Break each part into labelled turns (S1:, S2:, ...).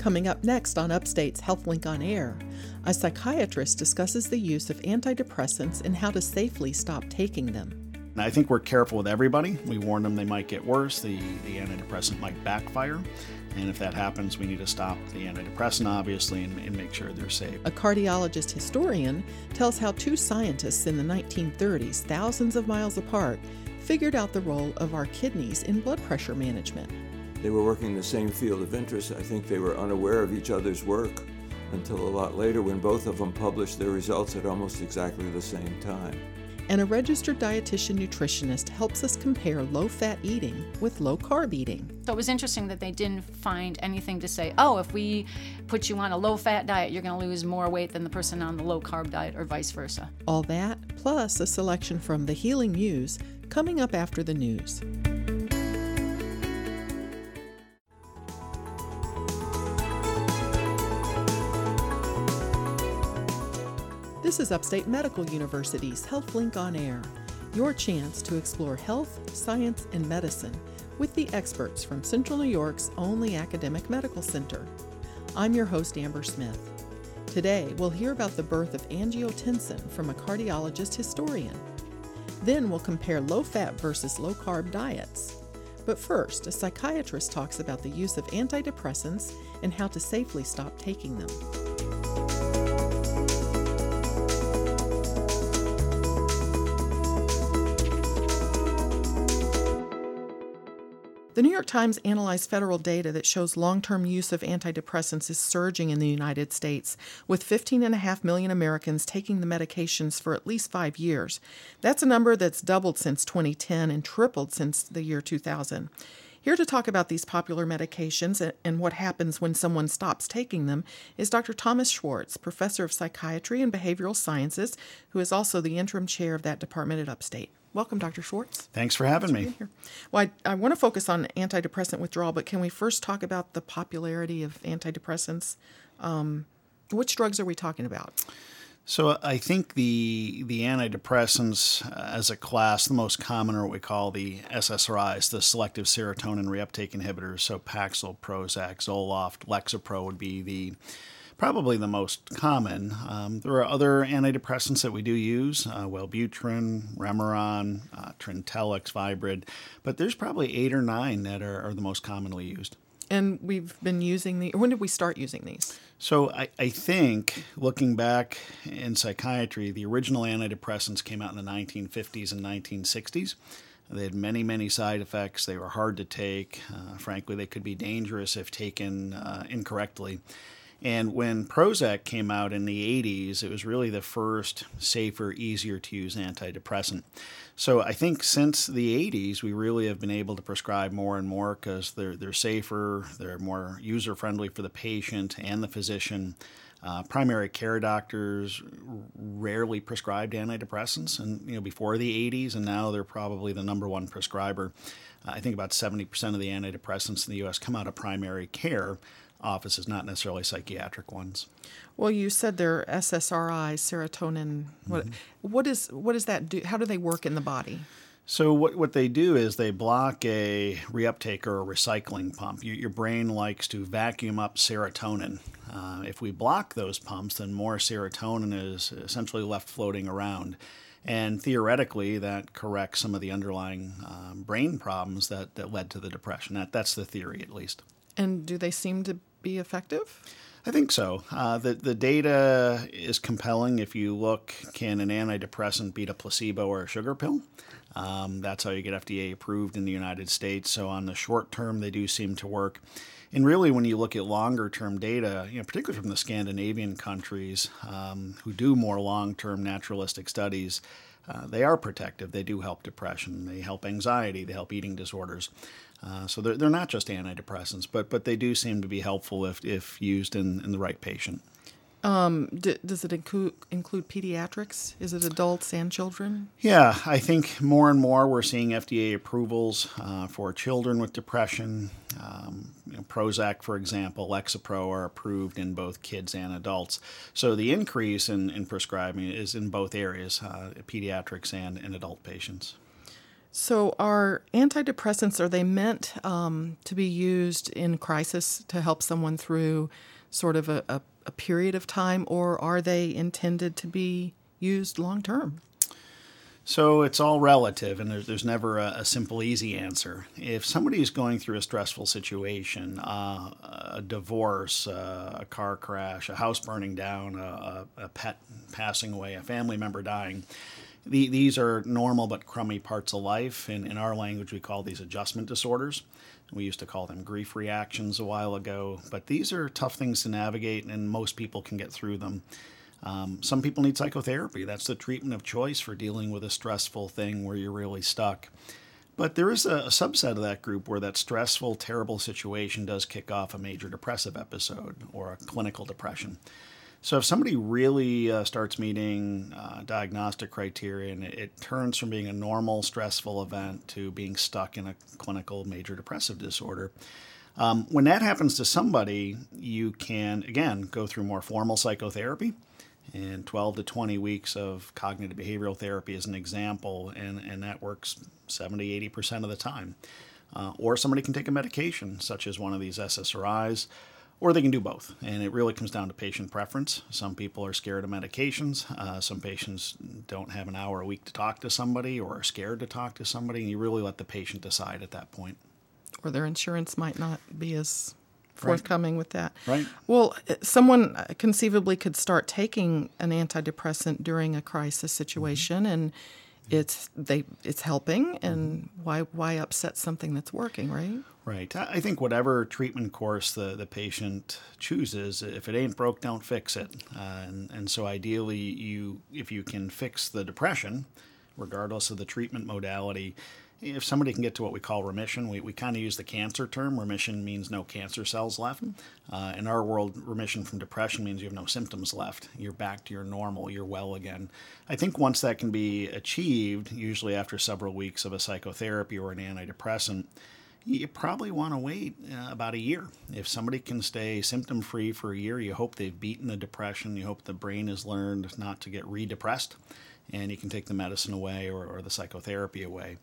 S1: Coming up next on Upstate's HealthLink on Air, a psychiatrist discusses the use of antidepressants and how to safely stop taking them.
S2: I think we're careful with everybody. We warn them they might get worse, the, the antidepressant might backfire. And if that happens, we need to stop the antidepressant, obviously, and, and, make sure they're safe.
S1: A cardiologist historian tells how two scientists in the 1930s, thousands of miles apart, figured out the role of our kidneys in blood pressure management.
S3: They were working in the same field of interest. I think they were unaware of each other's work until a lot later when both of them published their results at almost exactly the same time.
S1: And a registered dietitian nutritionist helps us compare low fat eating with low carb eating.
S4: So it was interesting that they didn't find anything to say, oh, if we put you on a low fat diet, you're going to lose more weight than the person on the low carb diet, or vice versa.
S1: All that, plus a selection from the Healing Muse, coming up after the news. This is Upstate Medical University's HealthLink on Air, your chance to explore health, science, and medicine with the experts from Central New York's only academic medical center. I'm your host, Amber Smith. Today, we'll hear about the birth of angiotensin from a cardiologist historian. Then, we'll compare low fat versus low carb diets. But first, a psychiatrist talks about the use of antidepressants and how to safely stop taking them. The New York Times analyzed federal data that shows long term use of antidepressants is surging in the United States, with 15.5 million Americans taking the medications for at least five years. That's a number that's doubled since 2010 and tripled since the year 2000. Here to talk about these popular medications and what happens when someone stops taking them is Dr. Thomas Schwartz, professor of psychiatry and behavioral sciences, who is also the interim chair of that department at Upstate. Welcome, Dr. Schwartz.
S2: Thanks for having me.
S1: Well, I, I, want to focus on antidepressant withdrawal, but can we first talk about the popularity of antidepressants? Um, which drugs are we talking about?
S2: So I think the the antidepressants uh, as a class, the most common are what we call the SSRIs, the selective serotonin reuptake inhibitors. So Paxil, Prozac, Zoloft, Lexapro would be the probably the most common. Um, there are other antidepressants that we do use, uh, Wellbutrin, Remeron, uh, Trintellix, Viibryd, but there's probably eight or nine that are, are the most commonly used.
S1: And we've been using the. When did we start using these?
S2: So I, I, think looking back in psychiatry, the original antidepressants came out in the 1950s and 1960s. They had many, many side effects. They were hard to take. Uh, frankly, they could be dangerous if taken uh, incorrectly. And when Prozac came out in the 80s, it was really the first safer, easier to use antidepressant. So I think since the 80s, we really have been able to prescribe more and more because they're, they're safer, they're more user friendly for the patient and the physician. Uh, primary care doctors rarely prescribed antidepressants, and you know before the 80s, and now they're probably the number one prescriber. Uh, I think about 70% of the antidepressants in the U.S. come out of primary care offices, not necessarily psychiatric ones.
S1: Well, you said they're SSRI, serotonin. What, mm-hmm. what is what does that do? How do they work in the body?
S2: So what what they do is they block a reuptake or a recycling pump. You, your brain likes to vacuum up serotonin. Uh, if we block those pumps, then more serotonin is essentially left floating around. And theoretically, that corrects some of the underlying um, brain problems that, that led to the depression. That, that's the theory, at least.
S1: And do they seem to be effective?
S2: I think so. Uh, the the data is compelling. If you look, can an antidepressant beat a placebo or a sugar pill? Um, that's how you get FDA approved in the United States. So on the short term, they do seem to work. And really, when you look at longer term data, you know, particularly from the Scandinavian countries um, who do more long term naturalistic studies, uh, they are protective. They do help depression. They help anxiety. They help eating disorders. Uh, so they're, they're not just antidepressants, but but they do seem to be helpful if, if used in, in the right patient.
S1: Um, d- does it include include pediatrics? Is it adults and children?
S2: Yeah, I think more and more we're seeing FDA approvals uh, for children with depression. Um, you know, Prozac, for example, Lexapro are approved in both kids and adults. So the increase in, in prescribing is in both areas, uh, pediatrics and in adult patients.
S1: So, are antidepressants are they meant um, to be used in crisis to help someone through sort of a, a, a period of time, or are they intended to be used long term?
S2: So it's all relative, and there's, there's never a, a simple, easy answer. If somebody is going through a stressful situation, uh, a divorce, uh, a car crash, a house burning down, a, a, pet passing away, a family member dying, the, these are normal but crummy parts of life. In, in our language, we call these adjustment disorders. We used to call them grief reactions a while ago, but these are tough things to navigate, and most people can get through them. Um, some people need psychotherapy. That's the treatment of choice for dealing with a stressful thing where you're really stuck. But there is a, subset of that group where that stressful, terrible situation does kick off a major depressive episode or a clinical depression. So if somebody really uh, starts meeting uh, diagnostic criteria and it, it, turns from being a normal stressful event to being stuck in a clinical major depressive disorder, um, when that happens to somebody, you can again go through more formal psychotherapy and 12 to 20 weeks of cognitive behavioral therapy is an example, and, and that works 70, 80% of the time. Uh, or somebody can take a medication, such as one of these SSRIs, or they can do both. And it really comes down to patient preference. Some people are scared of medications. Uh, some patients don't have an hour a week to talk to somebody or are scared to talk to somebody, and you really let the patient decide at that point.
S1: Or their insurance might not be as forthcoming
S2: right.
S1: with that.
S2: Right.
S1: Well, uh, someone uh, conceivably could start taking an antidepressant during a crisis situation, mm-hmm. and it's they it's helping. And why why upset something that's working, right?
S2: Right. I think whatever treatment course the, the patient chooses, if it ain't broke, don't fix it. Uh, and, and so ideally, you if you can fix the depression, regardless of the treatment modality, if somebody can get to what we call remission, we, we kind of use the cancer term. Remission means no cancer cells left. Uh, in our world, remission from depression means you have no symptoms left. You're back to your normal, you're well again. I think once that can be achieved, usually after several weeks of a psychotherapy or an antidepressant, you probably want to wait uh, about a year. If somebody can stay symptom free for a year, you hope they've beaten the depression. You hope the brain has learned not to get re depressed, and you can take the medicine away or, or the psychotherapy away.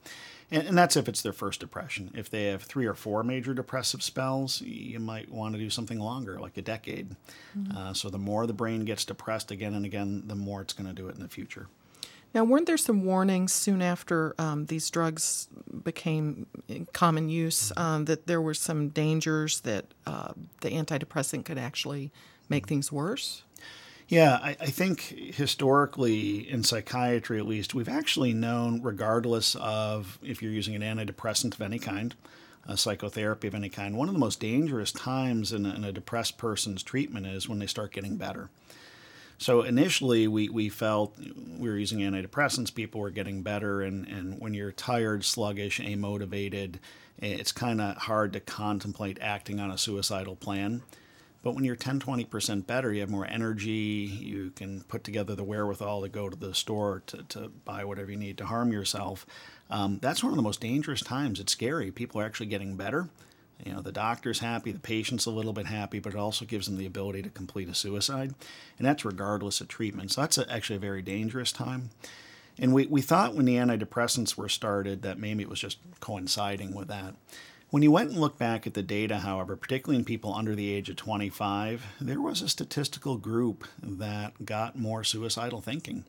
S2: And, and, that's if it's their first depression. If they have three or four major depressive spells, you might want to do something longer, like a decade. Mm-hmm. Uh, so the more the brain gets depressed again and again, the more it's going to do it in the future.
S1: Now, weren't there some warnings soon after um, these drugs became common use um, that there were some dangers that uh, the antidepressant could actually make things worse?
S2: Yeah, I, I, think historically, in psychiatry at least, we've actually known, regardless of if you're using an antidepressant of any kind, a psychotherapy of any kind, one of the most dangerous times in a, in a depressed person's treatment is when they start getting better. So initially, we, we felt we were using antidepressants, people were getting better, and, and when you're tired, sluggish, amotivated, it's kind of hard to contemplate acting on a suicidal plan. But when you're 10, 20% better, you have more energy, you can put together the wherewithal to go to the store to, to buy whatever you need to harm yourself. Um, that's one of the most dangerous times. It's scary. People are actually getting better. You know, the doctor's happy, the patient's a little bit happy, but it also gives them the ability to complete a suicide. And that's regardless of treatment. So that's actually a very dangerous time. And we, we thought when the antidepressants were started that maybe it was just coinciding with that. When you went and looked back at the data, however, particularly in people under the age of 25, there was a statistical group that got more suicidal thinking.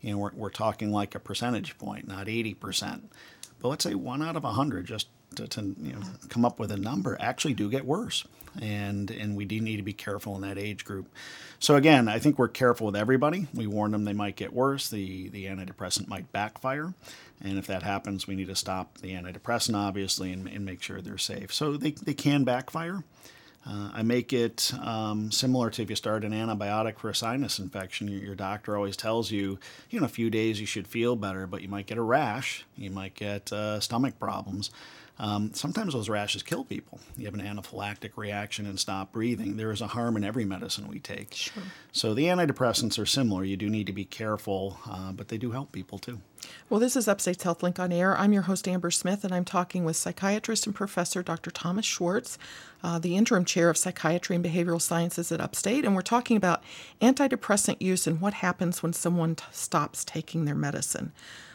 S2: You know, we're, we're talking like a percentage point, not 80%. But let's say one out of 100, just to, to you know, come up with a number, actually do get worse and and we do need to be careful in that age group. So again, I think we're careful with everybody. We warn them they might get worse. The the antidepressant might backfire, and if that happens, we need to stop the antidepressant obviously and, and make sure they're safe. So they they can backfire. Uh, I make it um, similar to if you start an antibiotic for a sinus infection. Your, your, doctor always tells you, you know, a few days you should feel better, but you might get a rash, you might get uh, stomach problems. Um, sometimes those rashes kill people. You have an anaphylactic reaction and stop breathing. There is a harm in every medicine we take.
S1: Sure.
S2: So the antidepressants are similar. You do need to be careful, uh, but they do help people too.
S1: Well, this is Upstate's Health Link on Air. I'm your host, Amber Smith, and I'm talking with psychiatrist and professor Dr. Thomas Schwartz, uh, the interim chair of psychiatry and behavioral sciences at Upstate. And we're talking about antidepressant use and what happens when someone t- stops taking their medicine.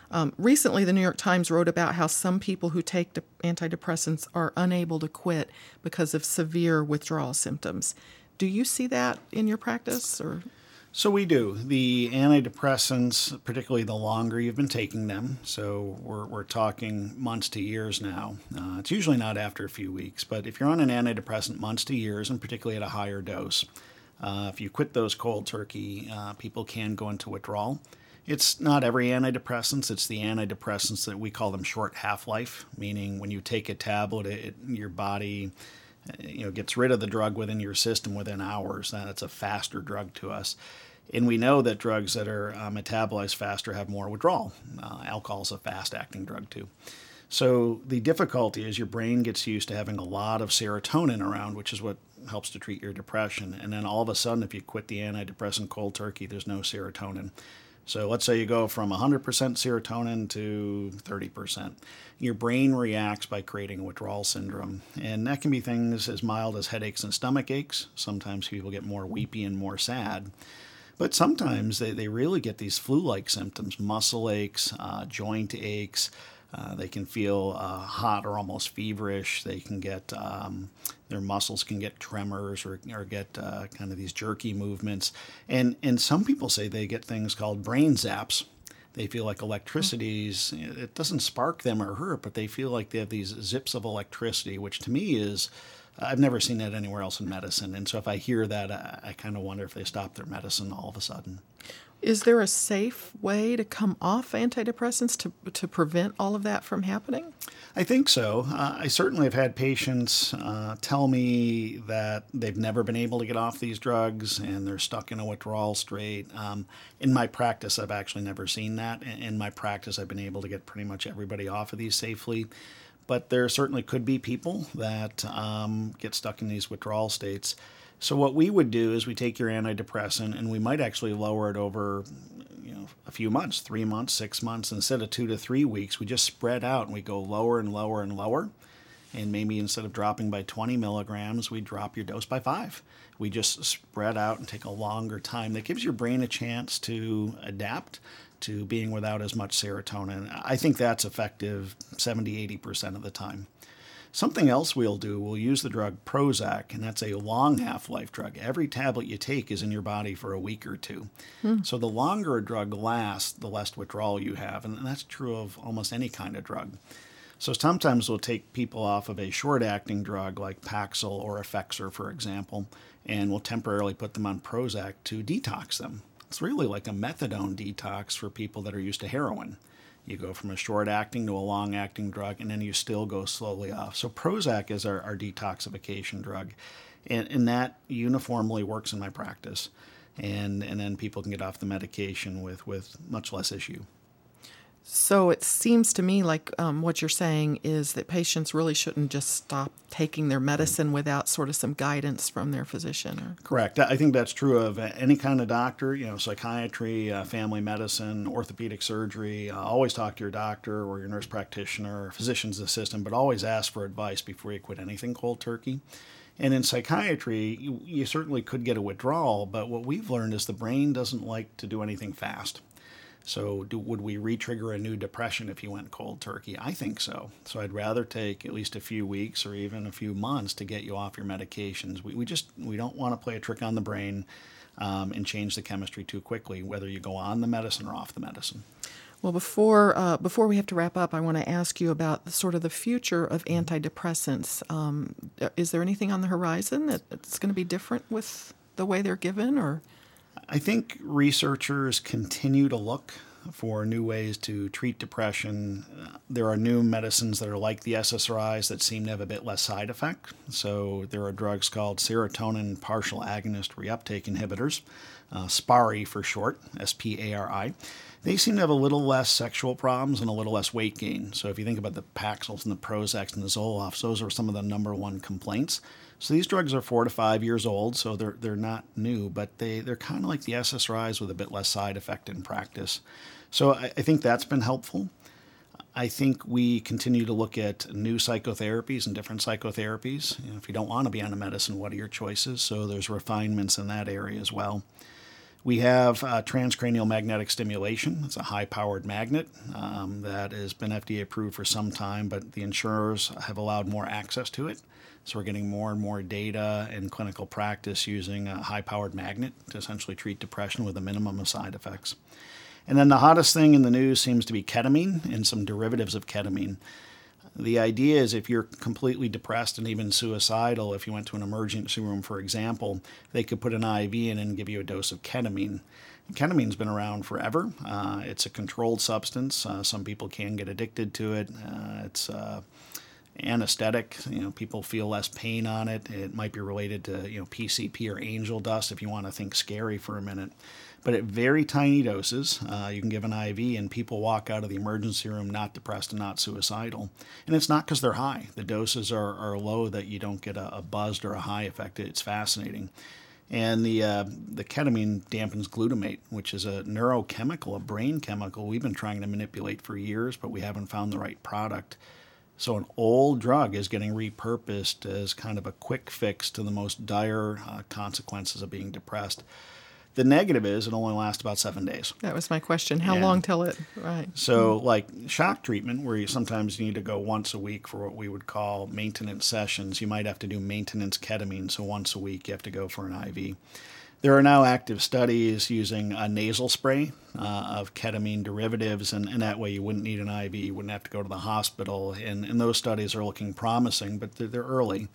S1: Um, recently, the New York Times wrote about how some people who take de- antidepressants are unable to quit because of severe withdrawal symptoms. Do you see that in your practice, or?
S2: So we do. The antidepressants, particularly the longer you've been taking them, so we're, we're talking months to years now. Uh, it's usually not after a few weeks, but if you're on an antidepressant months to years, and particularly at a higher dose, uh, if you quit those cold turkey, uh, people can go into withdrawal. It's not every antidepressants. It's the antidepressants that we call them short half life, meaning when you take a tablet, it, your body you know gets rid of the drug within your system within hours. That's a faster drug to us. And we know that drugs that are uh, metabolized faster have more withdrawal. Uh, alcohol is a fast acting drug too. So the difficulty is your brain gets used to having a lot of serotonin around, which is what helps to treat your depression. And then all of a sudden, if you quit the antidepressant cold turkey, there's no serotonin. So let's say you go from 100% serotonin to 30%. Your brain reacts by creating a withdrawal syndrome. And that can be things as mild as headaches and stomach aches. Sometimes people get more weepy and more sad. But sometimes they, they really get these flu like symptoms muscle aches, uh, joint aches. Uh, they can feel uh, hot or almost feverish. They can get um, their muscles can get tremors or, or get uh, kind of these jerky movements. And and some people say they get things called brain zaps. They feel like electricities. It doesn't spark them or hurt, but they feel like they have these zips of electricity, which to me is I've never seen that anywhere else in medicine. And so if I hear that, I, I kind of wonder if they stop their medicine all of a sudden.
S1: Is there a safe way to come off antidepressants to, to prevent all of that from happening?
S2: I think so. Uh, I certainly have had patients uh, tell me that they've never been able to get off these drugs and they're stuck in a withdrawal state. Um, in my practice, I've actually never seen that. In my practice, I've been able to get pretty much everybody off of these safely but there certainly could be people that um, get stuck in these withdrawal states. So what we would do is we take your antidepressant and we might actually lower it over you know a few months, 3 months, 6 months instead of 2 to 3 weeks. We just spread out and we go lower and lower and lower. And maybe instead of dropping by 20 milligrams, we drop your dose by 5. We just spread out and take a longer time. That gives your brain a chance to adapt to being without as much serotonin. I think that's effective 70 80% of the time. Something else we'll do, we'll use the drug Prozac, and that's a long half life drug. Every tablet you take is in your body for a week or two. Hmm. So the longer a drug lasts, the less withdrawal you have. And that's true of almost any kind of drug. So sometimes we'll take people off of a short acting drug like Paxil or Effexor, for example, and we'll temporarily put them on Prozac to detox them. It's really like a methadone detox for people that are used to heroin. You go from a short acting to a long acting drug, and then you still go slowly off. So, Prozac is our, our detoxification drug, and, and that uniformly works in my practice. And, and then people can get off the medication with, with much less issue.
S1: So it seems to me like um, what you're saying is that patients really shouldn't just stop taking their medicine without sort of some guidance from their physician. Or...
S2: Correct. I think that's true of any kind of doctor. You know, psychiatry, uh, family medicine, orthopedic surgery. Uh, always talk to your doctor or your nurse practitioner, or physician's assistant, but always ask for advice before you quit anything cold turkey. And in psychiatry, you, you certainly could get a withdrawal, but what we've learned is the brain doesn't like to do anything fast. So, do, would we retrigger a new depression if you went cold turkey? I think so. So, I'd rather take at least a few weeks or even a few months to get you off your medications. We, we just we don't want to play a trick on the brain um, and change the chemistry too quickly, whether you go on the medicine or off the medicine.
S1: Well, before uh, before we have to wrap up, I want to ask you about sort of the future of antidepressants. Um, is there anything on the horizon that, that's going to be different with the way they're given, or?
S2: I think researchers continue to look for new ways to treat depression. There are new medicines that are like the SSRIs that seem to have a bit less side effect. So there are drugs called serotonin partial agonist reuptake inhibitors, uh, SPARI for short, S P A R I. They seem to have a little less sexual problems and a little less weight gain. So if you think about the Paxils and the Prozacs and the Zolofts, those are some of the number one complaints. So these drugs are four to five years old, so they're they're not new, but they they're kind of like the SSRIs with a bit less side effect in practice. So I, I think that's been helpful. I think we continue to look at new psychotherapies and different psychotherapies. You know, if you don't want to be on a medicine, what are your choices? So there's refinements in that area as well. We have uh, transcranial magnetic stimulation. It's a high powered magnet um, that has been FDA approved for some time, but the insurers have allowed more access to it. So we're getting more and more data in clinical practice using a high powered magnet to essentially treat depression with a minimum of side effects. And then the hottest thing in the news seems to be ketamine and some derivatives of ketamine. The idea is if you're completely depressed and even suicidal, if you went to an emergency room, for example, they could put an IV in and give you a dose of ketamine. Ketamine's been around forever. Uh, it's a controlled substance. Uh, some people can get addicted to it. Uh, it's uh, anesthetic. You know, people feel less pain on it. It might be related to you know PCP or angel dust if you want to think scary for a minute but at very tiny doses. Uh, you can give an IV, and people walk out of the emergency room not depressed and not suicidal. And it's not because they're high. The doses are, are low that you don't get a, a buzzed or a high effect. It's fascinating. And the uh, the ketamine dampens glutamate, which is a neurochemical, a brain chemical we've been trying to manipulate for years, but we haven't found the right product. So an old drug is getting repurposed as kind of a quick fix to the most dire uh, consequences of being depressed. The negative is it only lasts about seven days.
S1: That was my question. How yeah. long till it? Right.
S2: So, like shock treatment, where you sometimes need to go once a week for what we would call maintenance sessions, you might have to do maintenance ketamine. So, once a week, you have to go for an IV. There are now active studies using a nasal spray uh, of ketamine derivatives, and, and, that way you wouldn't need an IV, you wouldn't have to go to the hospital. And, and those studies are looking promising, but they're, they're early.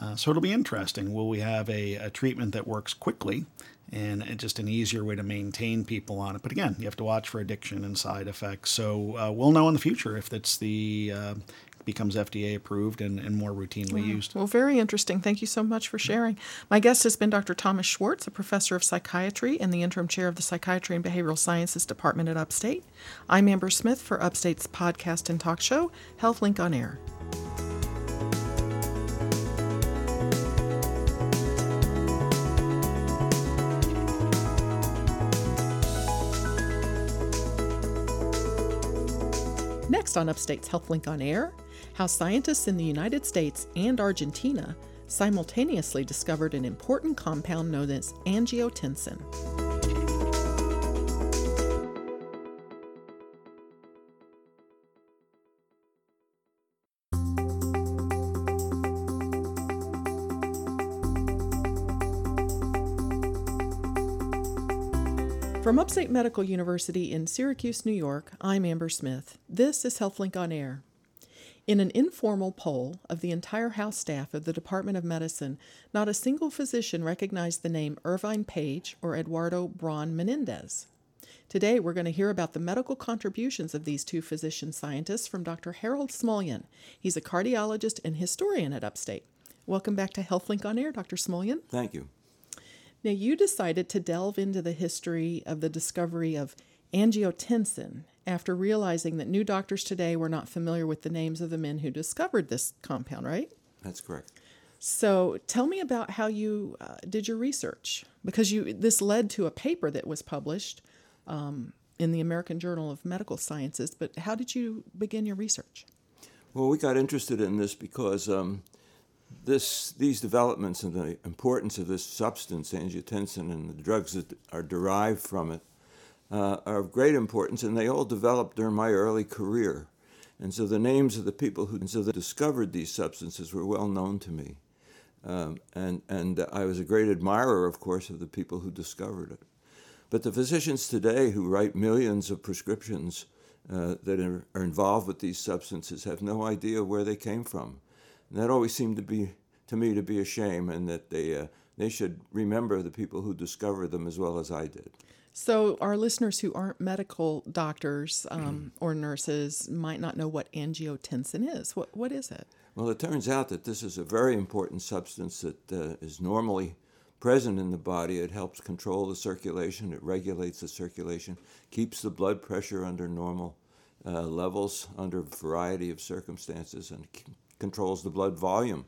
S2: Uh, so it'll be interesting. Will we have a, a treatment that works quickly and just an easier way to maintain people on it. But again, you have to watch for addiction and side effects. So uh, we'll know in the future if that's the uh, becomes FDA approved and, and more routinely wow. used.
S1: Well, very interesting. Thank you so much for sharing. My guest has been Dr. Thomas Schwartz, a professor of psychiatry and the interim chair of the Psychiatry and Behavioral Sciences Department at Upstate. I'm Amber Smith for Upstate's podcast and talk show, HealthLink on Air. Next on Upstate's HealthLink on Air, how scientists in the United States and Argentina simultaneously discovered an important compound known as angiotensin. From Upstate Medical University in Syracuse, New York, I'm Amber Smith. This is HealthLink on Air. In an informal poll of the entire House staff of the Department of Medicine, not a single physician recognized the name Irvine Page or Eduardo Braun Menendez. Today, we're going to hear about the medical contributions of these two physician scientists from Dr. Harold Smulyan. He's a cardiologist and historian at Upstate. Welcome back to HealthLink on Air, Dr. Smulyan.
S3: Thank you.
S1: Now, you decided to delve into the history of the discovery of angiotensin after realizing that new doctors today were not familiar with the names of the men who discovered this compound, right?
S3: That's correct.
S1: So, tell me about how you uh, did your research because you this led to a paper that was published um, in the American Journal of Medical Sciences. But how did you begin your research?
S3: Well, we got interested in this because um, this, these developments and the importance of this substance, angiotensin, and the drugs that are derived from it uh, are of great importance, and they all developed during my early career. And so the names of the people who so discovered these substances were well known to me. Um, and, and I was a great admirer, of course, of the people who discovered it. But the physicians today who write millions of prescriptions uh, that are, are involved with these substances have no idea where they came from. And that always seemed to be to me to be a shame, and that they uh, they should remember the people who discovered them as well as I did.
S1: So, our listeners who aren't medical doctors um, or nurses might not know what angiotensin is. What what is it?
S3: Well, it turns out that this is a very important substance that uh, is normally present in the body. It helps control the circulation. It regulates the circulation, keeps the blood pressure under normal uh, levels under a variety of circumstances, and controls the blood volume.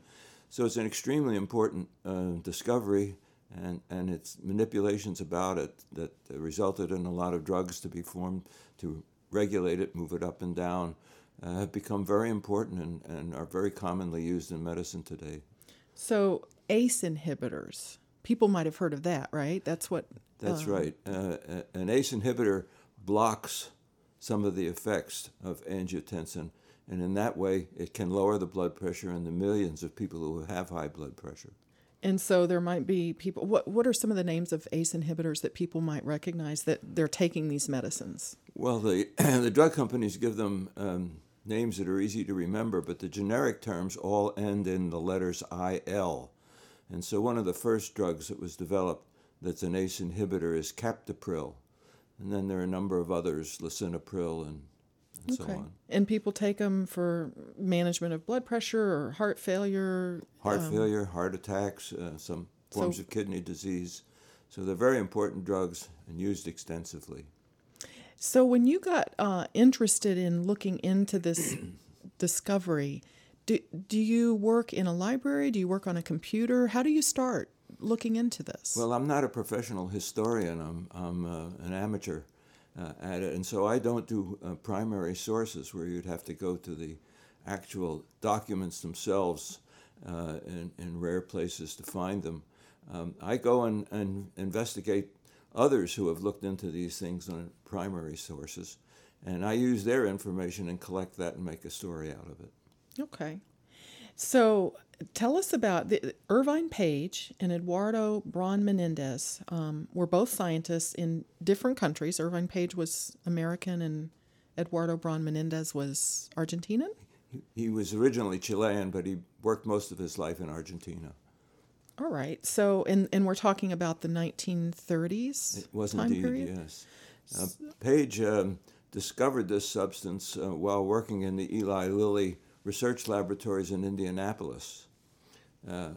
S3: So it's an extremely important uh, discovery, and, and its manipulations about it that resulted in a lot of drugs to be formed to regulate it, move it up and down, uh, have become very important and, and are very commonly used in medicine today.
S1: So, ACE inhibitors people might have heard of that, right? That's what.
S3: That's
S1: uh,
S3: right. Uh, an ACE inhibitor blocks some of the effects of angiotensin, and in that way, it can lower the blood pressure in the millions of people who have high blood pressure.
S1: And so there might be people. What What are some of the names of ACE inhibitors that people might recognize that they're taking these medicines?
S3: Well, the the drug companies give them um, names that are easy to remember, but the generic terms all end in the letters IL. And so, one of the first drugs that was developed that's an ACE inhibitor is captopril, and then there are a number of others, lisinopril, and, and so on.
S1: And people take them for management of blood pressure or heart failure.
S3: Heart failure, heart attacks, uh, some forms
S1: So-
S3: of kidney disease. So they're very important drugs and used extensively.
S1: So when you got uh, interested in looking into this discovery, do do you work in a library? Do you work on a computer? How do you start looking into this?
S3: Well, I'm not a professional historian. I'm, I'm uh, an amateur uh, at it. And so I don't do uh, primary sources where you'd have to go to the actual documents themselves uh, in, in rare places to find them. Um, I go and, and investigate others who have looked into these things on primary sources. And I use their information and collect that and make a story out of it.
S1: Okay. So tell us about the, Irvine Page and Eduardo Braun Menendez. Um, were both scientists in different countries. Irvine Page was American and Eduardo Braun Menendez was Argentinian.
S3: He was originally Chilean, but he worked most of his life in Argentina.
S1: All right. So, and, and we're talking about the 1930s
S3: It was
S1: time
S3: indeed,
S1: period?
S3: yes. Uh, Page um, discovered this substance uh, while working in the Eli Lilly research laboratories in Indianapolis. Uh,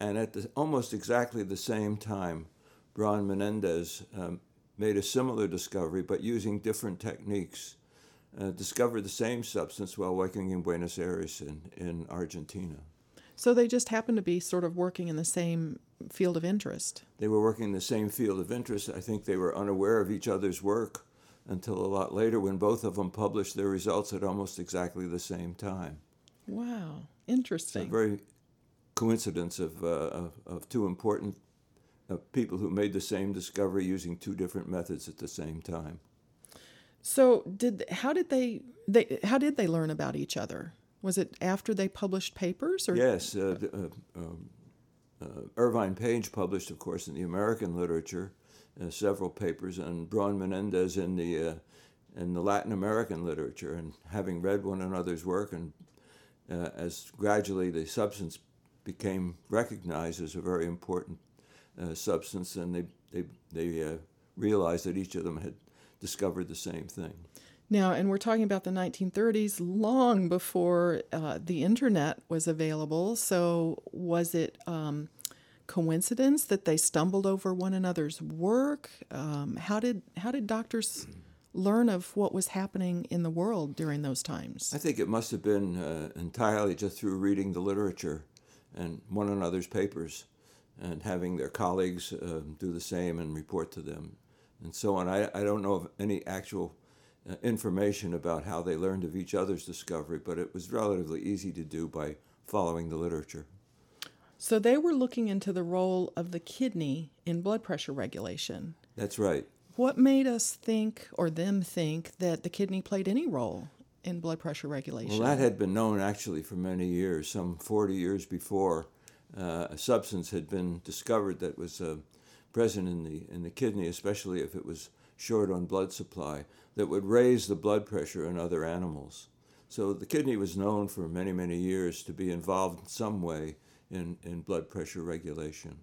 S3: and at the, almost exactly the same time, Braun Menendez um, made a similar discovery, but using different techniques. Uh, discovered the same substance while working in Buenos Aires in, in Argentina.
S1: So they just happened to be sort of working in the same field of interest.
S3: They were working in the same field of interest. I think they were unaware of each other's work until a lot later when both of them published their results at almost exactly the same time.
S1: Wow,
S3: It's a
S1: interesting.
S3: very coincidence of, uh, of, of two important uh, people who made the same discovery using two different methods at the same time.
S1: So did how did they they how did they learn about each other? Was it after they published papers or
S3: Yes, uh, uh, um, uh, Irvine Page published, of course, in the American literature uh, several papers, and Braun Menendez in the uh, in the Latin American literature. And having read one another's work, and uh, as gradually the substance became recognized as a very important uh, substance, and they they they uh, realized that each of them had discovered the same thing.
S1: Now, and we're talking about the 1930s, long before uh, the internet was available. So, was it um, coincidence that they stumbled over one another's work? Um, how did how did doctors learn of what was happening in the world during those times?
S3: I think it must have been uh, entirely just through reading the literature and one another's papers and having their colleagues uh, do the same and report to them and so on. I, I don't know of any actual uh, information about how they learned of each other's discovery, but it was relatively easy to do by following the literature.
S1: So, they were looking into the role of the kidney in blood pressure regulation.
S3: That's right.
S1: What made us think, or them think, that the kidney played any role in blood pressure regulation?
S3: Well, that had been known actually for many years. Some 40 years before, uh, a substance had been discovered that was uh, present in the in the kidney, especially if it was short on blood supply, that would raise the blood pressure in other animals. So the kidney was known for many many years to be involved in some way in, in blood pressure regulation.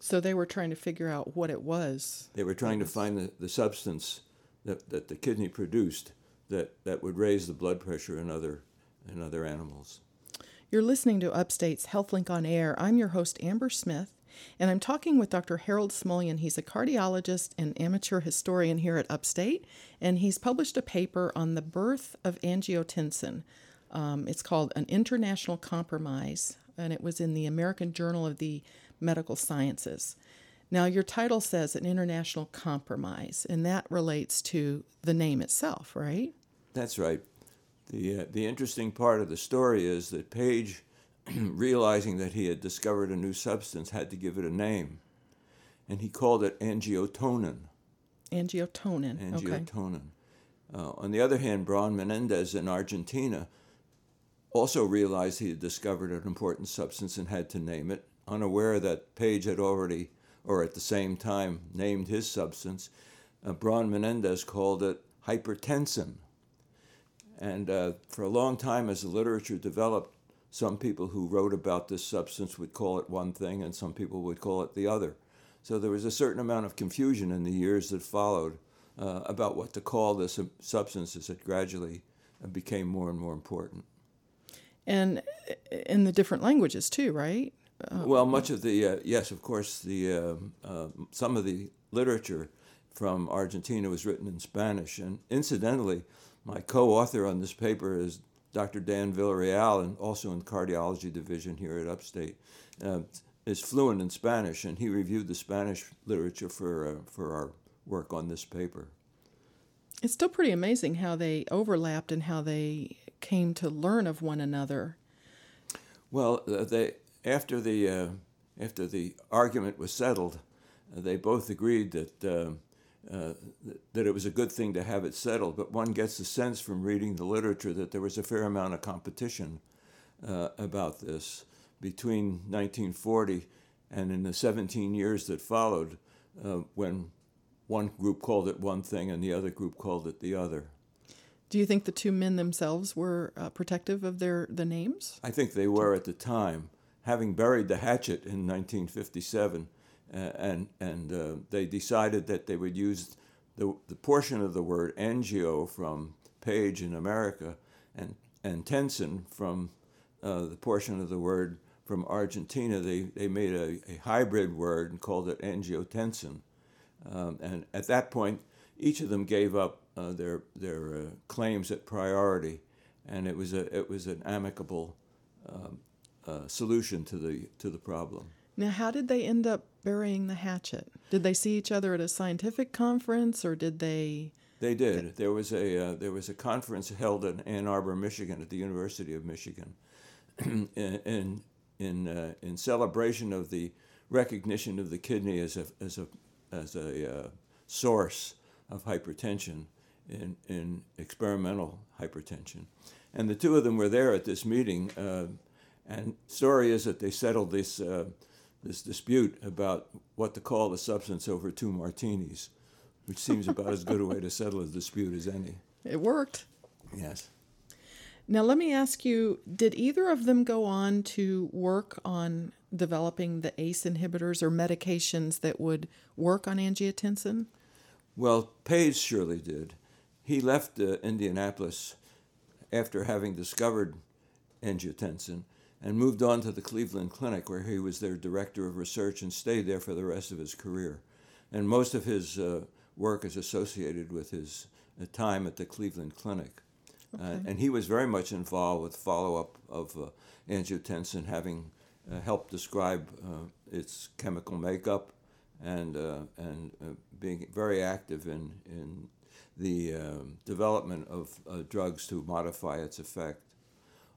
S1: So they were trying to figure out what it was.
S3: They were trying to find the, the substance that, that the kidney produced that, that would raise the blood pressure in other in other animals.
S1: You're listening to Upstate's HealthLink on Air. I'm your host, Amber Smith, and I'm talking with Dr. Harold Smulyan. He's a cardiologist and amateur historian here at Upstate, and he's published a paper on the birth of angiotensin. Um, it's called An International Compromise, and it was in the American Journal of the Medical Sciences. Now, your title says an international compromise, and that relates to the name itself, right?
S3: That's right. The, uh, the interesting part of the story is that Page, realizing that he had discovered a new substance, had to give it a name. and he called it angiotonin.
S1: Angiotonin. Okay.
S3: Angiotonin. Uh, on the other hand, Braun Menendez in Argentina also realized he had discovered an important substance and had to name it, unaware that Page had already, or at the same time, named his substance. Uh, Braun Menendez called it hypertensin. And uh, for a long time, as the literature developed, some people who wrote about this substance would call it one thing, and some people would call it the other. So there was a certain amount of confusion in the years that followed uh, about what to call this substance as it gradually uh, became more and more important.
S1: And in the different languages too, right?
S3: Uh, well, much of the uh, yes, of course, the uh, uh, some of the literature from Argentina was written in Spanish, and incidentally, my co-author on this paper is Dr. Dan Villarreal, and also in the cardiology division here at Upstate, uh, is fluent in Spanish, and he reviewed the Spanish literature for uh, for our work on this paper.
S1: It's still pretty amazing how they overlapped and how they came to learn of one another.
S3: Well, uh, they after the uh, after the argument was settled, uh, they both agreed that uh, uh, that it was a good thing to have it settled. But one gets the sense from reading the literature that there was a fair amount of competition uh, about this between 1940 and in the 17 years that followed, when one group called it one thing and the other group called it the other.
S1: Do you think the two men themselves were uh, protective of their the names?
S3: I think they were at the time, having buried the hatchet in 1957, uh, and and uh, they decided that they would use the the portion of the word angio from Page in America, and and tensin from uh, the portion of the word from Argentina. They they made a, a hybrid word and called it angiotensin, um, and at that point, each of them gave up uh, their their uh, claims at priority, and it was a it was an amicable um, uh, solution to the to the problem.
S1: Now, how did they end up burying the hatchet? Did they see each other at a scientific conference, or did they?
S3: They did. There was a uh, there was a conference held in Ann Arbor, Michigan, at the University of Michigan, in in uh, in celebration of the recognition of the kidney as a as a as a uh, source of hypertension in, in experimental hypertension. And the two of them were there at this meeting. And story is that they settled this, uh, this dispute about what to call the substance over two martinis, which seems about as good a way to settle a dispute as any.
S1: It worked.
S3: Yes.
S1: Now, let me ask you did either of them go on to work on developing the ACE inhibitors or medications that would work on angiotensin?
S3: Well, Page surely did. He left uh, Indianapolis after having discovered angiotensin and moved on to the Cleveland Clinic, where he was their director of research and stayed there for the rest of his career. And most of his uh, work is associated with his uh, time at the Cleveland Clinic. Uh, okay. and he was very much involved with follow up of uh, angiotensin, having uh, helped describe its chemical makeup and, and being very active in, in the um, development of uh, drugs to modify its effect.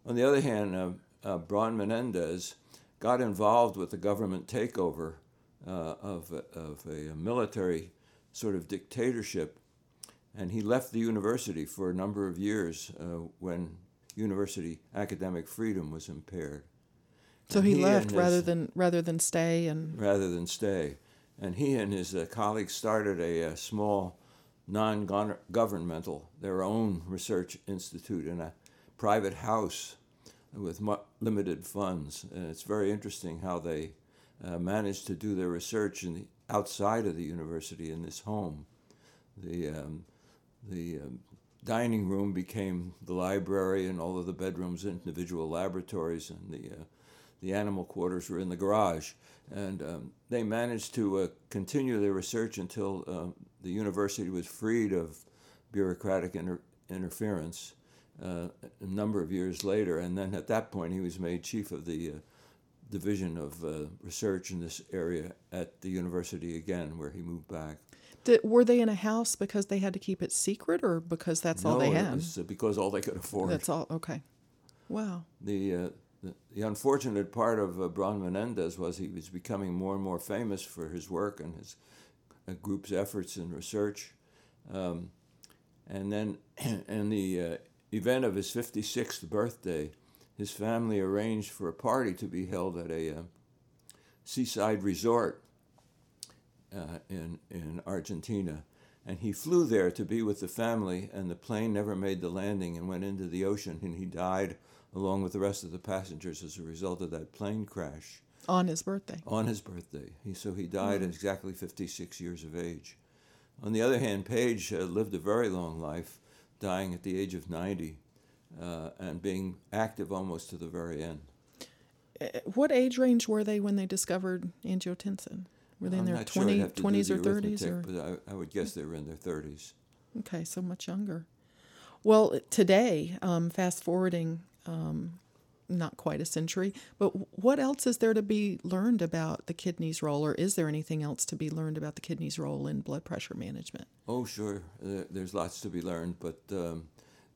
S3: On the other hand, uh, uh, Braun Menendez got involved with the government takeover uh, of, of a military sort of dictatorship, and he left the university for a number of years uh, when university academic freedom was impaired.
S1: So he, he, left rather than rather than stay and
S3: rather than stay, and he and his uh, colleagues started a, a small non governmental, their own research institute in a private house with limited funds. And it's very interesting how they uh, managed to do their research in the, outside of the university in this home. The, um, the um, dining room became the library, and all of the bedrooms individual laboratories, and the, uh, the animal quarters were in the garage. And um, they managed to uh, continue their research until uh, the university was freed of bureaucratic inter- interference uh, a number of years later. And then at that point, he was made chief of the uh, division of uh, research in this area at the university again, where he moved back.
S1: Did, were they in a house because they had to keep it secret, or because that's
S3: no,
S1: all they had?
S3: Was because all they could afford.
S1: That's all. Okay. Wow.
S3: The the, the unfortunate part of uh, Braun Menendez was he was becoming more and more famous for his work and his uh, group's efforts in research. Um, and then, and the uh, event of his 56th birthday, his family arranged for a party to be held at a uh, seaside resort uh, in, in Argentina. And he flew there to be with the family, and the plane never made the landing and went into the ocean, and he died along with the rest of the passengers as a result of that plane crash.
S1: On his birthday.
S3: On his birthday. He, so he died at exactly 56 years of age. On the other hand, Page uh, lived a very long life, dying at the age of 90 uh, and being active almost to the very end.
S1: Uh, What age range were they when they discovered angiotensin? Were they in
S3: I'm
S1: their
S3: sure, I'd
S1: 20,
S3: have to do
S1: 20s
S3: the
S1: or 30s? Or?
S3: But I, I would guess they were in their 30s.
S1: Okay, so much younger. Well, today, um, fast forwarding um, not quite a century, but what else is there to be learned about the kidney's role, or is there anything else to be learned about the kidney's role in blood pressure management?
S3: Oh, sure. There's lots to be learned, but um,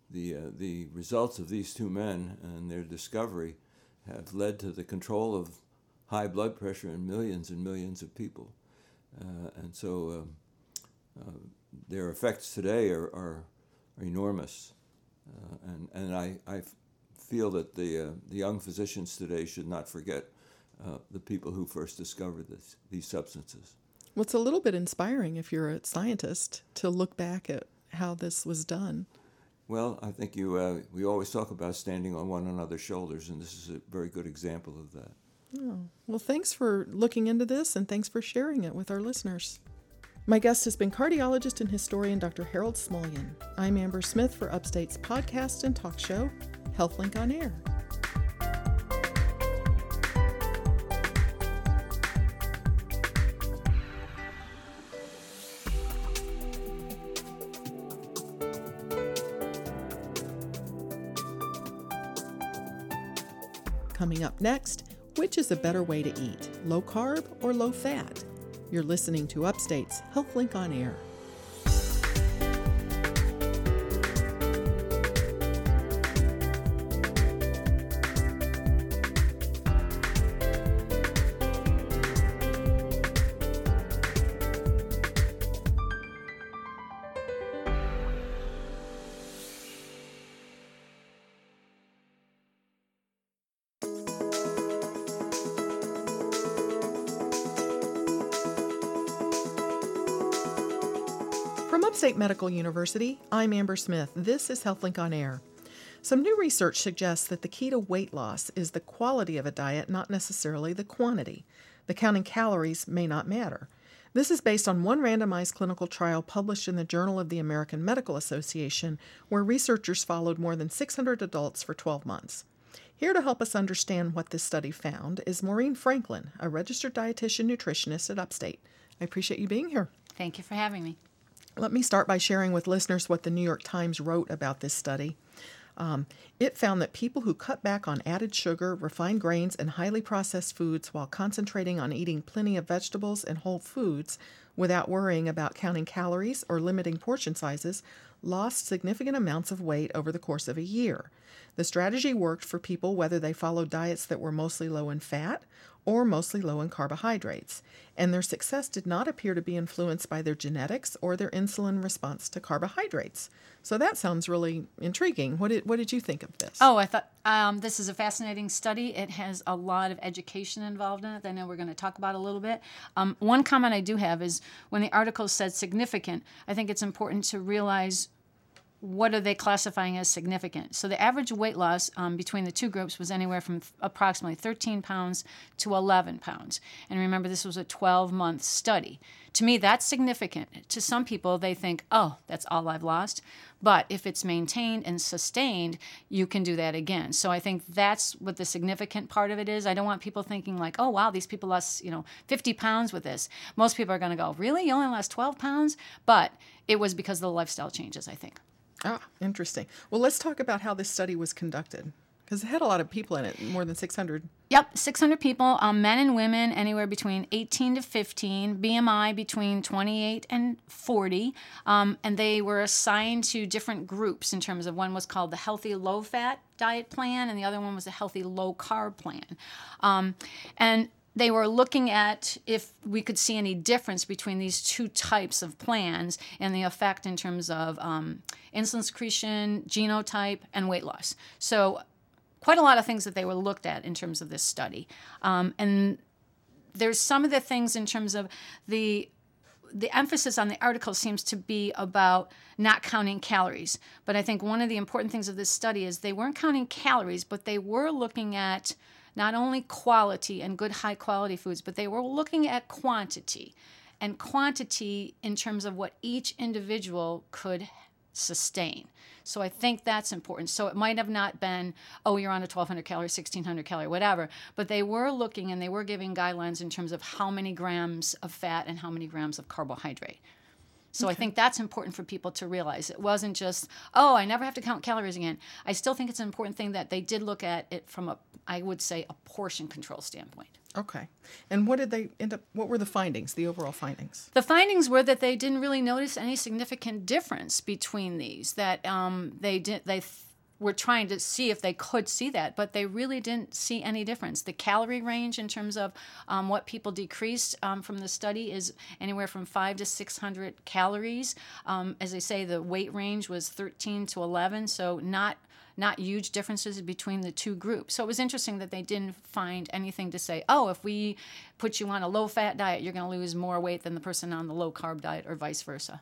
S3: the uh, the results of these two men and their discovery have led to the control of high blood pressure in millions and millions of people, uh, and so um, uh, their effects today are are, are enormous, uh, and and I I feel that the uh, the young physicians today should not forget uh, the people who first discovered this, these substances.
S1: Well, it's a little bit inspiring if you're a scientist to look back at how this was done.
S3: Well, I think you. Uh, we always talk about standing on one another's shoulders, and this is a very good example of that. Oh.
S1: Well, thanks for looking into this and thanks for sharing it with our listeners. My guest has been cardiologist and historian Dr. Harold Smulyan. I'm Amber Smith for Upstate's podcast and talk show, HealthLink on Air. Coming up next, which is a better way to eat, low carb or low fat? You're listening to Upstate's HealthLink on Air. Upstate Medical University, I'm Amber Smith. This is HealthLink on Air. Some new research suggests that the key to weight loss is the quality of a diet, not necessarily the quantity. The counting calories may not matter. This is based on one randomized clinical trial published in the Journal of the American Medical Association, where researchers followed more than 600 adults for 12 months. Here to help us understand what this study found is Maureen Franklin, a registered dietitian nutritionist at Upstate. I appreciate you being here.
S4: Thank you for having me.
S1: Let me start by sharing with listeners what the New York Times wrote about this study. Um, it found that people who cut back on added sugar, refined grains, and highly processed foods while concentrating on eating plenty of vegetables and whole foods without worrying about counting calories or limiting portion sizes lost significant amounts of weight over the course of a year. The strategy worked for people whether they followed diets that were mostly low in fat or mostly low in carbohydrates, and their success did not appear to be influenced by their genetics or their insulin response to carbohydrates. So that sounds really intriguing. What did what did you think of this?
S4: Oh, I thought um, this is a fascinating study. It has a lot of education involved in it. I know we're going to talk about a little bit. Um, one comment I do have is when the article said significant, I think it's important to realize what are they classifying as significant? So the average weight loss um, between the two groups was anywhere from th- approximately 13 pounds to 11 pounds. And remember, this was a 12 month study. To me, that's significant. To some people, they think, oh, that's all I've lost. But if it's maintained and sustained, you can do that again. So I think that's what the significant part of it is. I don't want people thinking like, oh wow, these people lost, you know, 50 pounds with this. Most people are going to go, really? You only lost 12 pounds? But it was because of the lifestyle changes, I think.
S1: Ah, interesting. Well, let's talk about how this study was conducted because it had a lot of people in it, more than 600.
S4: Yep, 600 people, um, men and women, anywhere between 18 to 15, BMI between 28 and 40. Um, and they were assigned to different groups in terms of one was called the healthy low fat diet plan, and the other one was a healthy low carb plan. Um, and they were looking at if we could see any difference between these two types of plans and the effect in terms of um, insulin secretion, genotype, and weight loss. So, quite a lot of things that they were looked at in terms of this study. Um, and there's some of the things in terms of the the emphasis on the article seems to be about not counting calories. But I think one of the important things of this study is they weren't counting calories, but they were looking at not only quality and good high quality foods, but they were looking at quantity and quantity in terms of what each individual could sustain. So I think that's important. So it might have not been, oh, you're on a 1200 calorie, 1600 calorie, whatever, but they were looking and they were giving guidelines in terms of how many grams of fat and how many grams of carbohydrate. So okay. I think that's important for people to realize. It wasn't just, oh, I never have to count calories again. I still think it's an important thing that they did look at it from a, I would say, a portion control standpoint.
S1: Okay. And what did they end up what were the findings, the overall findings?
S4: The findings were that they didn't really notice any significant difference between these. That um, they did they were trying to see if they could see that, but they really didn't see any difference. The calorie range in terms of um, what people decreased um, from the study is anywhere from five to 600 calories. Um, as I say, the weight range was 13 to 11, so not not huge differences between the two groups. So it was interesting that they didn't find anything to say, oh, if we put you on a low fat diet, you're going to lose more weight than the person on the low carb diet, or vice versa.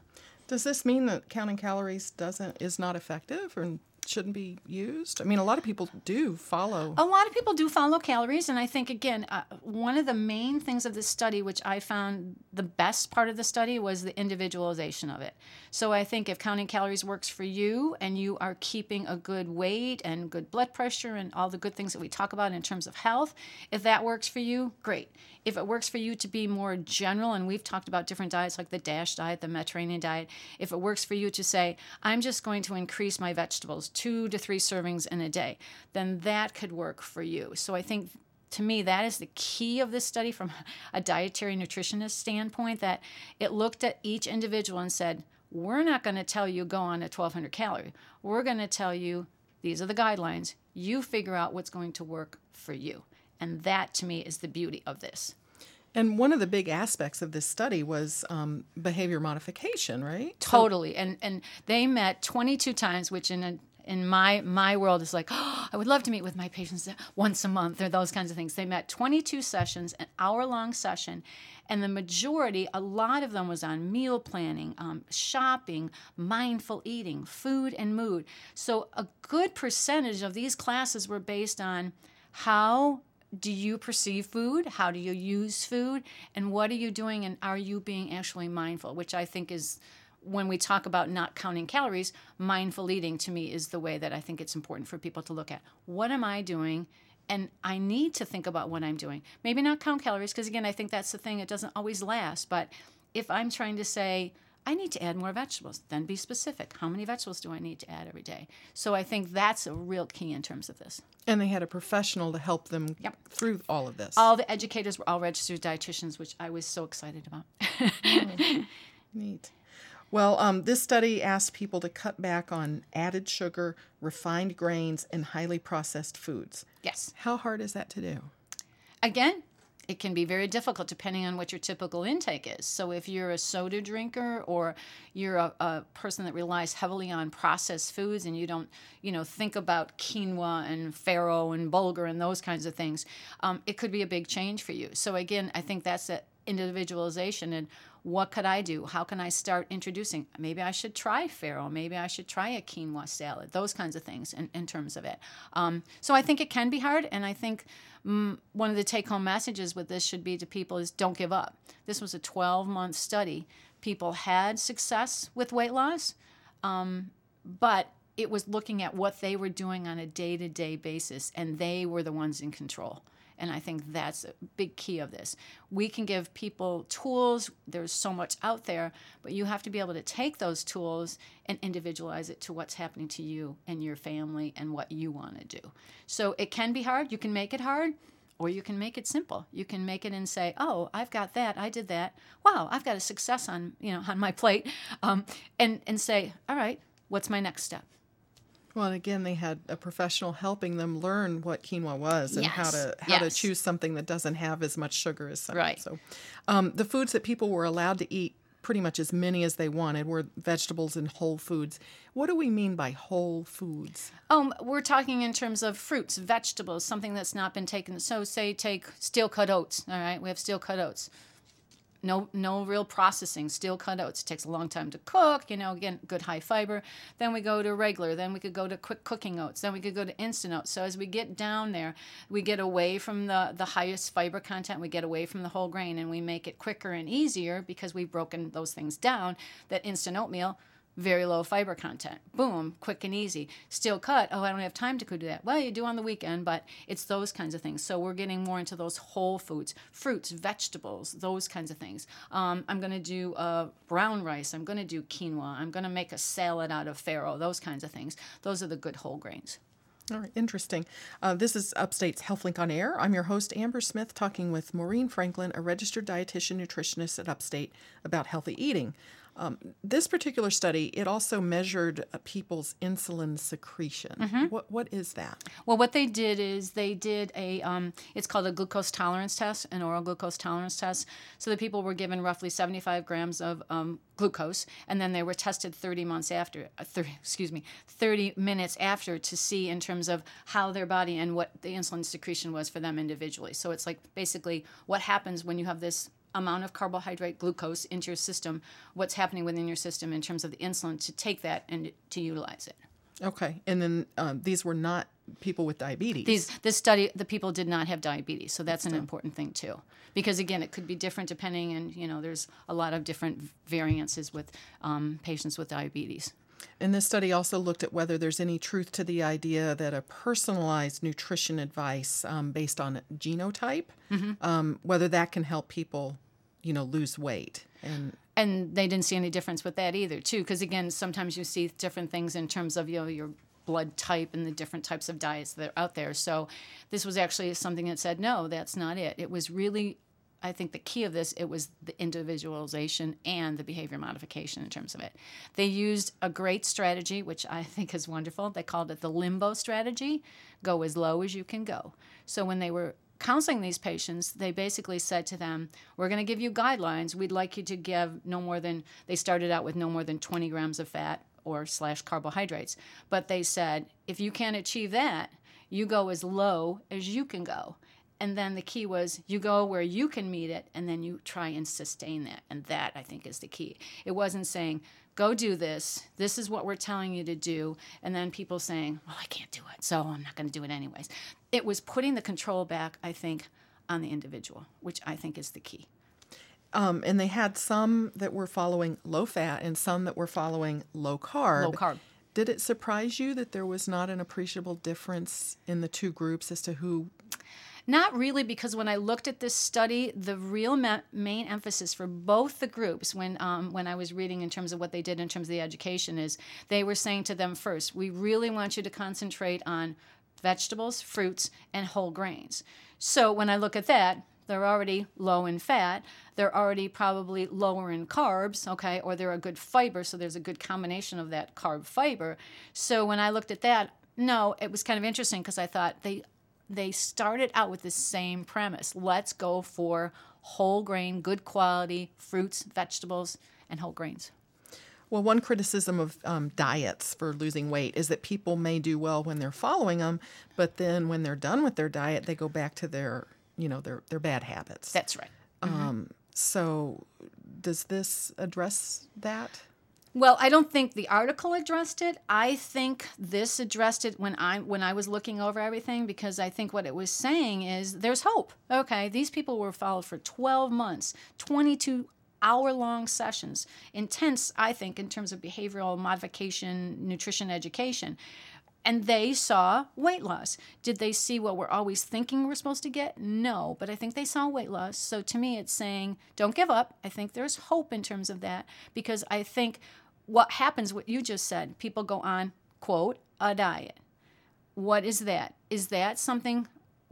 S1: Does this mean that counting calories doesn't is not effective, or shouldn't be used? I mean, a lot of people do follow.
S4: A lot of people do follow calories, and I think again, uh, one of the main things of this study, which I found the best part of the study, was the individualization of it. So I think if counting calories works for you, and you are keeping a good weight and good blood pressure and all the good things that we talk about in terms of health, if that works for you, great. If it works for you to be more general, and we've talked about different diets like the DASH diet, the Mediterranean diet, if it works for you to say, I'm just going to increase my vegetables two to three servings in a day, then that could work for you. So I think to me that is the key of this study from a dietary nutritionist standpoint that it looked at each individual and said, we're not going to tell you go on a 1200 calorie. We're going to tell you these are the guidelines. You figure out what's going to work for you. And that to me is the beauty of this.
S1: And one of the big aspects of this study was um, behavior modification, right?
S4: Totally. And and they met 22 times, which in a in my my world is like oh, i would love to meet with my patients once a month or those kinds of things they met 22 sessions an hour long session and the majority a lot of them was on meal planning um, shopping mindful eating food and mood so a good percentage of these classes were based on how do you perceive food? How do you use food? And what are you doing? And are you being actually mindful? Which I think is when we talk about not counting calories, mindful eating to me is the way that I think it's important for people to look at. What am I doing? And I need to think about what I'm doing. Maybe not count calories, because again, I think that's the thing, it doesn't always last. But if I'm trying to say, I need to add more vegetables. Then be specific. How many vegetables do I need to add every day? So I think that's a real key in terms of this.
S1: And they had a professional to help them
S4: yep.
S1: through all of this.
S4: All the educators were all registered dietitians, which I was so excited about. oh,
S1: neat. Well, um, this study asked people to cut back on added sugar, refined grains, and highly processed foods.
S4: Yes.
S1: How hard is that to do?
S4: Again, it can be very difficult depending on what your typical intake is. So, if you're a soda drinker or you're a, a, person that relies heavily on processed foods and you don't, you know, think about quinoa and farro and bulgur and those kinds of things, um, it could be a big change for you. So, again, I think that's that individualization and what could I do? How can I start introducing? Maybe I should try farro. Maybe I should try a quinoa salad. Those kinds of things in, in terms of it. Um, so I think it can be hard, and I think mm, one of the take-home messages with this should be to people is don't give up. This was a 12-month study. People had success with weight loss, um, but it was looking at what they were doing on a day-to-day basis, and they were the ones in control. And I think that's a big key of this. We can give people tools, there's so much out there, but you have to be able to take those tools and individualize it to what's happening to you and your family and what you want to do. So it can be hard. You can make it hard or you can make it simple you can make it and say oh i've got that i did that wow i've got a success on you know on my plate um, and and say all right what's my next step
S1: Well, and again, they had a professional helping them learn what quinoa was and how to how to choose something that doesn't have as much sugar as some.
S4: Right.
S1: So, um, the foods that people were allowed to eat, pretty much as many as they wanted, were vegetables and whole foods. What do we mean by whole foods?
S4: Um, we're talking in terms of fruits, vegetables, something that's not been taken. So, say take steel cut oats. All right, we have steel cut oats. No, no real processing. Steel cut oats. It takes a long time to cook. You know, again, good high fiber. Then we go to regular. Then we could go to quick cooking oats. Then we could go to instant oats. So as we get down there, we get away from the the highest fiber content. We get away from the whole grain, and we make it quicker and easier because we've broken those things down. That instant oatmeal very low fiber content. Boom, quick and easy. Steel cut. Oh, I don't have time to do that. Well, you do on the weekend, but it's those kinds of things. So we're getting more into those whole foods, fruits, vegetables, those kinds of things. Um, I'm going to do uh, brown rice. I'm going to do quinoa. I'm going to make a salad out of farro. Those kinds of things. Those are the good whole grains.
S1: All right, interesting. Uh, this is Upstate's HealthLink on Air. I'm your host, Amber Smith, talking with Maureen Franklin, a registered dietitian nutritionist at Upstate, about healthy eating. Um, this particular study, it also measured uh, people's insulin secretion. What what is that?
S4: Well, what they did is they did a, um, it's called a glucose tolerance test, an oral glucose tolerance test. So the people were given roughly 75 grams of um, glucose, and then they were tested 30 months after, uh, 30, excuse me, 30 minutes after to see in terms of how their body and what the insulin secretion was for them individually. So it's like basically what happens when you have this amount of carbohydrate glucose into your system, what's happening within your system in terms of the insulin to take that and to utilize it.
S1: Okay, and then um, these were not people with diabetes.
S4: These this study the people did not have diabetes, so that's an important thing too. Because again, it could be different depending, and you know, there's a lot of different variances with um, patients with diabetes.
S1: And this study also looked at whether there's any truth to the idea that a personalized nutrition advice um, based on genotype, um, whether that can help people, you know, lose weight. And
S4: and they didn't see any difference with that either too because again sometimes you see different things in terms of you know your blood type and the different types of diets that are out there so this was actually something that said no that's not it it was really i think the key of this it was the individualization and the behavior modification in terms of it they used a great strategy which i think is wonderful they called it the limbo strategy go as low as you can go so when they were counseling these patients, they basically said to them, We're going to give you guidelines. We'd like you to give no more than, they started out with no more than 20 grams of fat or slash carbohydrates. But they said, If you can't achieve that, you go as low as you can go. And then the key was you go where you can meet it and then you try and sustain that. And that, I think, is the key. It wasn't saying, go do this. This is what we're telling you to do. And then people saying, well, I can't do it, so I'm not going to do it anyways. It was putting the control back, I think, on the individual, which I think is the key.
S1: um, and they had some that were following low fat and some that were following low carb.
S4: Low carb.
S1: Did it surprise you that there was not an appreciable difference in the two groups as to who?
S4: Not really, because when I looked at this study, the real ma- main emphasis for both the groups, when um, when I was reading in terms of what they did in terms of the education, is they were saying to them first, we really want you to concentrate on vegetables, fruits, and whole grains. So when I look at that, they're already low in fat. They're already probably lower in carbs, okay, or they're a good fiber, so there's a good combination of that carb fiber. So when I looked at that, no, it was kind of interesting because I thought they they started out with the same premise. Let's go for whole grain, good quality fruits, vegetables, and whole grains.
S1: Well, one criticism of um, diets for losing weight is that people may do well when they're following them, but then when they're done with their diet, they go back to their, you know, their their bad habits.
S4: That's right.
S1: So, does this address that?
S4: Well, I don't think the article addressed it. I think this addressed it when I when I was looking over everything because I think what it was saying is there's hope. Okay, these people were followed for 12 months, 22 hour long sessions, intense, I think, in terms of behavioral modification, nutrition education. And they saw weight loss. Did they see what we're always thinking we're supposed to get? No, but I think they saw weight loss. So to me, it's saying, don't give up. I think there's hope in terms of that because I think what happens, what you just said, people go on, quote, a diet. What is that? Is that something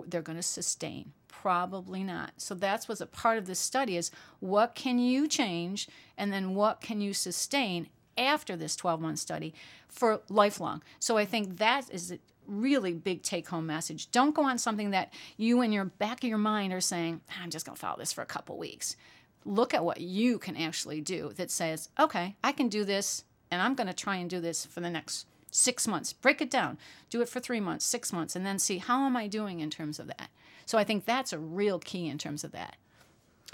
S4: they're going to sustain? Probably not. So that's what's a part of this study is what can you change and then what can you sustain after this 12 month study for lifelong. So I think that is a really big take home message. Don't go on something that you in your back of your mind are saying, I'm just going to follow this for a couple weeks. Look at what you can actually do that says, okay, I can do this and I'm going to try and do this for the next six months. Break it down. Do it for three months, six months, and then see how am I doing in terms of that. So I think that's a real key in terms of that.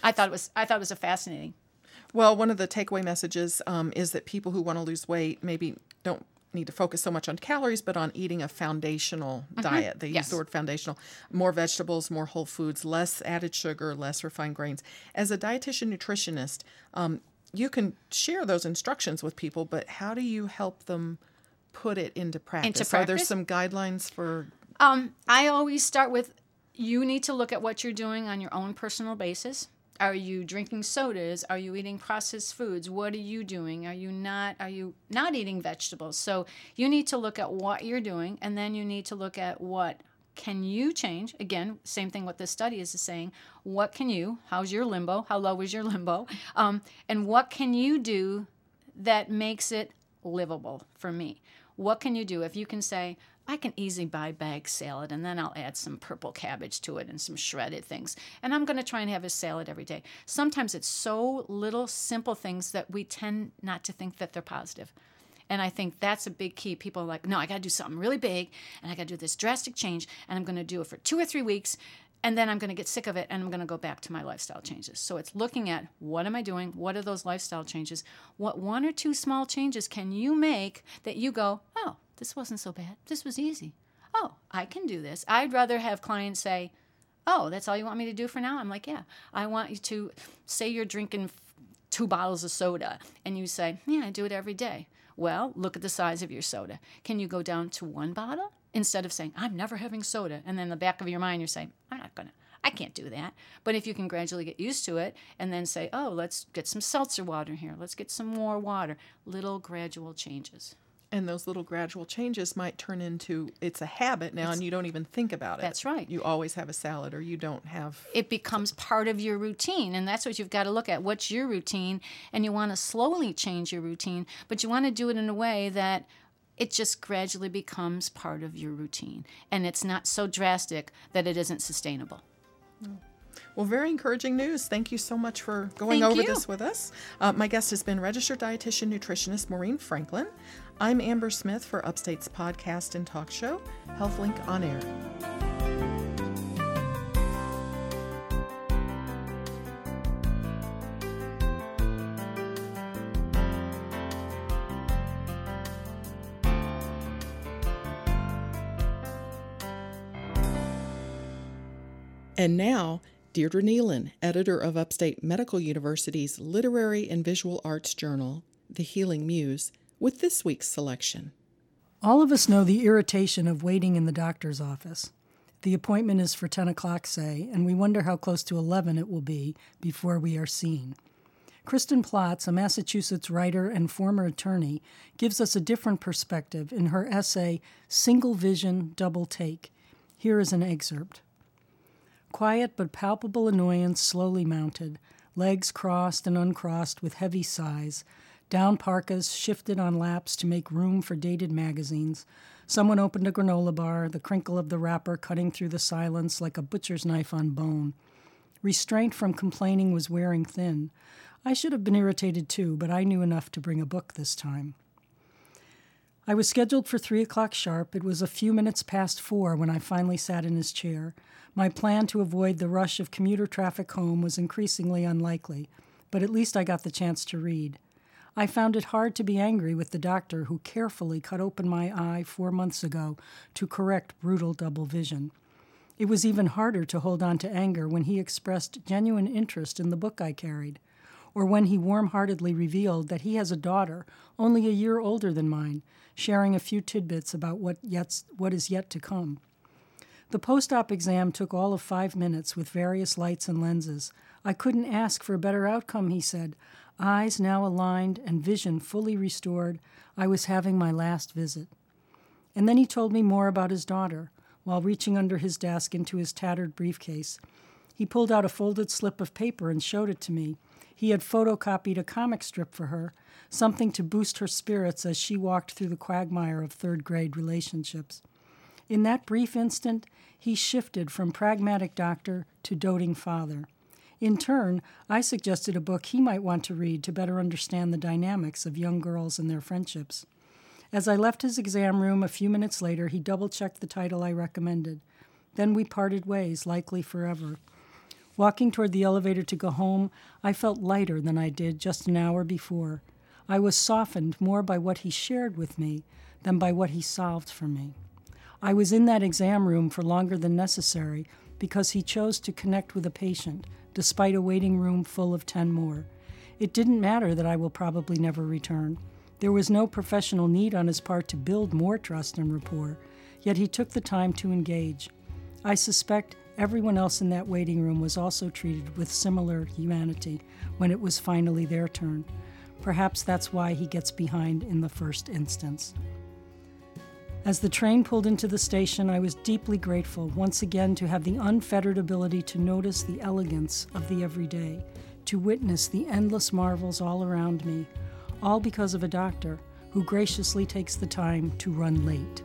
S4: I thought it was I thought it was a fascinating.
S1: Well, one of the takeaway messages um, is that people who want to lose weight maybe don't need to focus so much on calories, but on eating a foundational diet. They use the word foundational. More vegetables, more whole foods, less added sugar, less refined grains. As a dietitian nutritionist, um, you can share those instructions with people, but how do you help them put it into practice? Are there some guidelines for?
S4: Um, I always start with you need to look at what you're doing on your own personal basis. Are you drinking sodas? Are you eating processed foods? What are you doing? Are you not are you not eating vegetables? So you need to look at what you're doing and then you need to look at what can you change? Again, same thing what this study is saying. What can you? How's your limbo? How low is your limbo? Um, and what can you do that makes it livable for me. What can you do? If you can say, I can easily buy bag salad and then I'll add some purple cabbage to it and some shredded things. And I'm going to try and have a salad every day. Sometimes it's so little simple things that we tend not to think that they're positive. And I think that's a big key. People are like, no, I got to do something really big and I got to do this drastic change and I'm going to do it for two or three weeks and then I'm going to get sick of it and I'm going to go back to my lifestyle changes. So it's looking at what am I doing? What are those lifestyle changes? What one or two small changes can you make that you go, oh, this wasn't so bad. This was easy. Oh, I can do this. I'd rather have clients say, oh, that's all you want me to do for now? I'm like, yeah. I want you to say you're drinking two bottles of soda and you say, yeah, I do it every day. Well, look at the size of your soda. Can you go down to one bottle instead of saying, I'm never having soda? And then the back of your mind, you're saying, I'm not going to. I can't do that. But if you can gradually get used to it and then say, oh, let's get some seltzer water here, let's get some more water, little gradual changes.
S1: And those little gradual changes might turn into it's a habit now, and you don't even think about it.
S4: That's right.
S1: You always have a salad, or you don't have.
S4: it becomes part of your routine and that's what you've got to look at what's your routine and you want to slowly change your routine but you want to do it in a way that it just gradually becomes part of your routine and it's not so drastic that it isn't sustainable mm.
S1: Well, very encouraging news. Thank you so much for going
S4: Thank
S1: over
S4: you.
S1: this with us. Uh, my guest has been registered dietitian nutritionist Maureen Franklin. I'm Amber Smith for Upstate's podcast and talk show, HealthLink on Air. And now, Deirdre Neilen, editor of Upstate Medical University's Literary and Visual Arts Journal, The Healing Muse, with this week's selection.
S5: All of us know the irritation of waiting in the doctor's office. The appointment is for 10 o'clock, say, and we wonder how close to 11 it will be before we are seen. Kristen Plotz, a Massachusetts writer and former attorney, gives us a different perspective in her essay, Single Vision, Double Take. Here is an excerpt. Quiet but palpable annoyance slowly mounted, legs crossed and uncrossed with heavy sighs, down parkas shifted on laps to make room for dated magazines. Someone opened a granola bar, the crinkle of the wrapper cutting through the silence like a butcher's knife on bone. Restraint from complaining was wearing thin. I should have been irritated too, but I knew enough to bring a book this time. I was scheduled for three o'clock sharp. It was a few minutes past four when I finally sat in his chair. My plan to avoid the rush of commuter traffic home was increasingly unlikely, but at least I got the chance to read. I found it hard to be angry with the doctor who carefully cut open my eye four months ago to correct brutal double vision. It was even harder to hold on to anger when he expressed genuine interest in the book I carried, or when he warm heartedly revealed that he has a daughter only a year older than mine, sharing a few tidbits about what, yet, what is yet to come. The post op exam took all of five minutes with various lights and lenses. I couldn't ask for a better outcome, he said. Eyes now aligned and vision fully restored, I was having my last visit. And then he told me more about his daughter while reaching under his desk into his tattered briefcase. He pulled out a folded slip of paper and showed it to me. He had photocopied a comic strip for her, something to boost her spirits as she walked through the quagmire of third grade relationships. In that brief instant, he shifted from pragmatic doctor to doting father. In turn, I suggested a book he might want to read to better understand the dynamics of young girls and their friendships. As I left his exam room a few minutes later, he double checked the title I recommended. Then we parted ways, likely forever. Walking toward the elevator to go home, I felt lighter than I did just an hour before. I was softened more by what he shared with me than by what he solved for me. I was in that exam room for longer than necessary because he chose to connect with a patient, despite a waiting room full of 10 more. It didn't matter that I will probably never return. There was no professional need on his part to build more trust and rapport, yet he took the time to engage. I suspect everyone else in that waiting room was also treated with similar humanity when it was finally their turn. Perhaps that's why he gets behind in the first instance. As the train pulled into the station, I was deeply grateful once again to have the unfettered ability to notice the elegance of the everyday, to witness the endless marvels all around me, all because of a doctor who graciously takes the time to run late.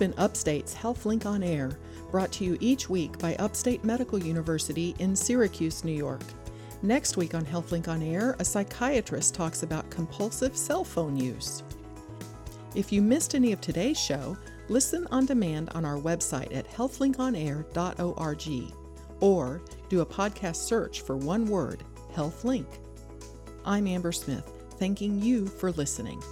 S1: Been Upstate's HealthLink on Air, brought to you each week by Upstate Medical University in Syracuse, New York. Next week on HealthLink on Air, a psychiatrist talks about compulsive cell phone use. If you missed any of today's show, listen on demand on our website at healthlinkonair.org or do a podcast search for one word, HealthLink. I'm Amber Smith, thanking you for listening.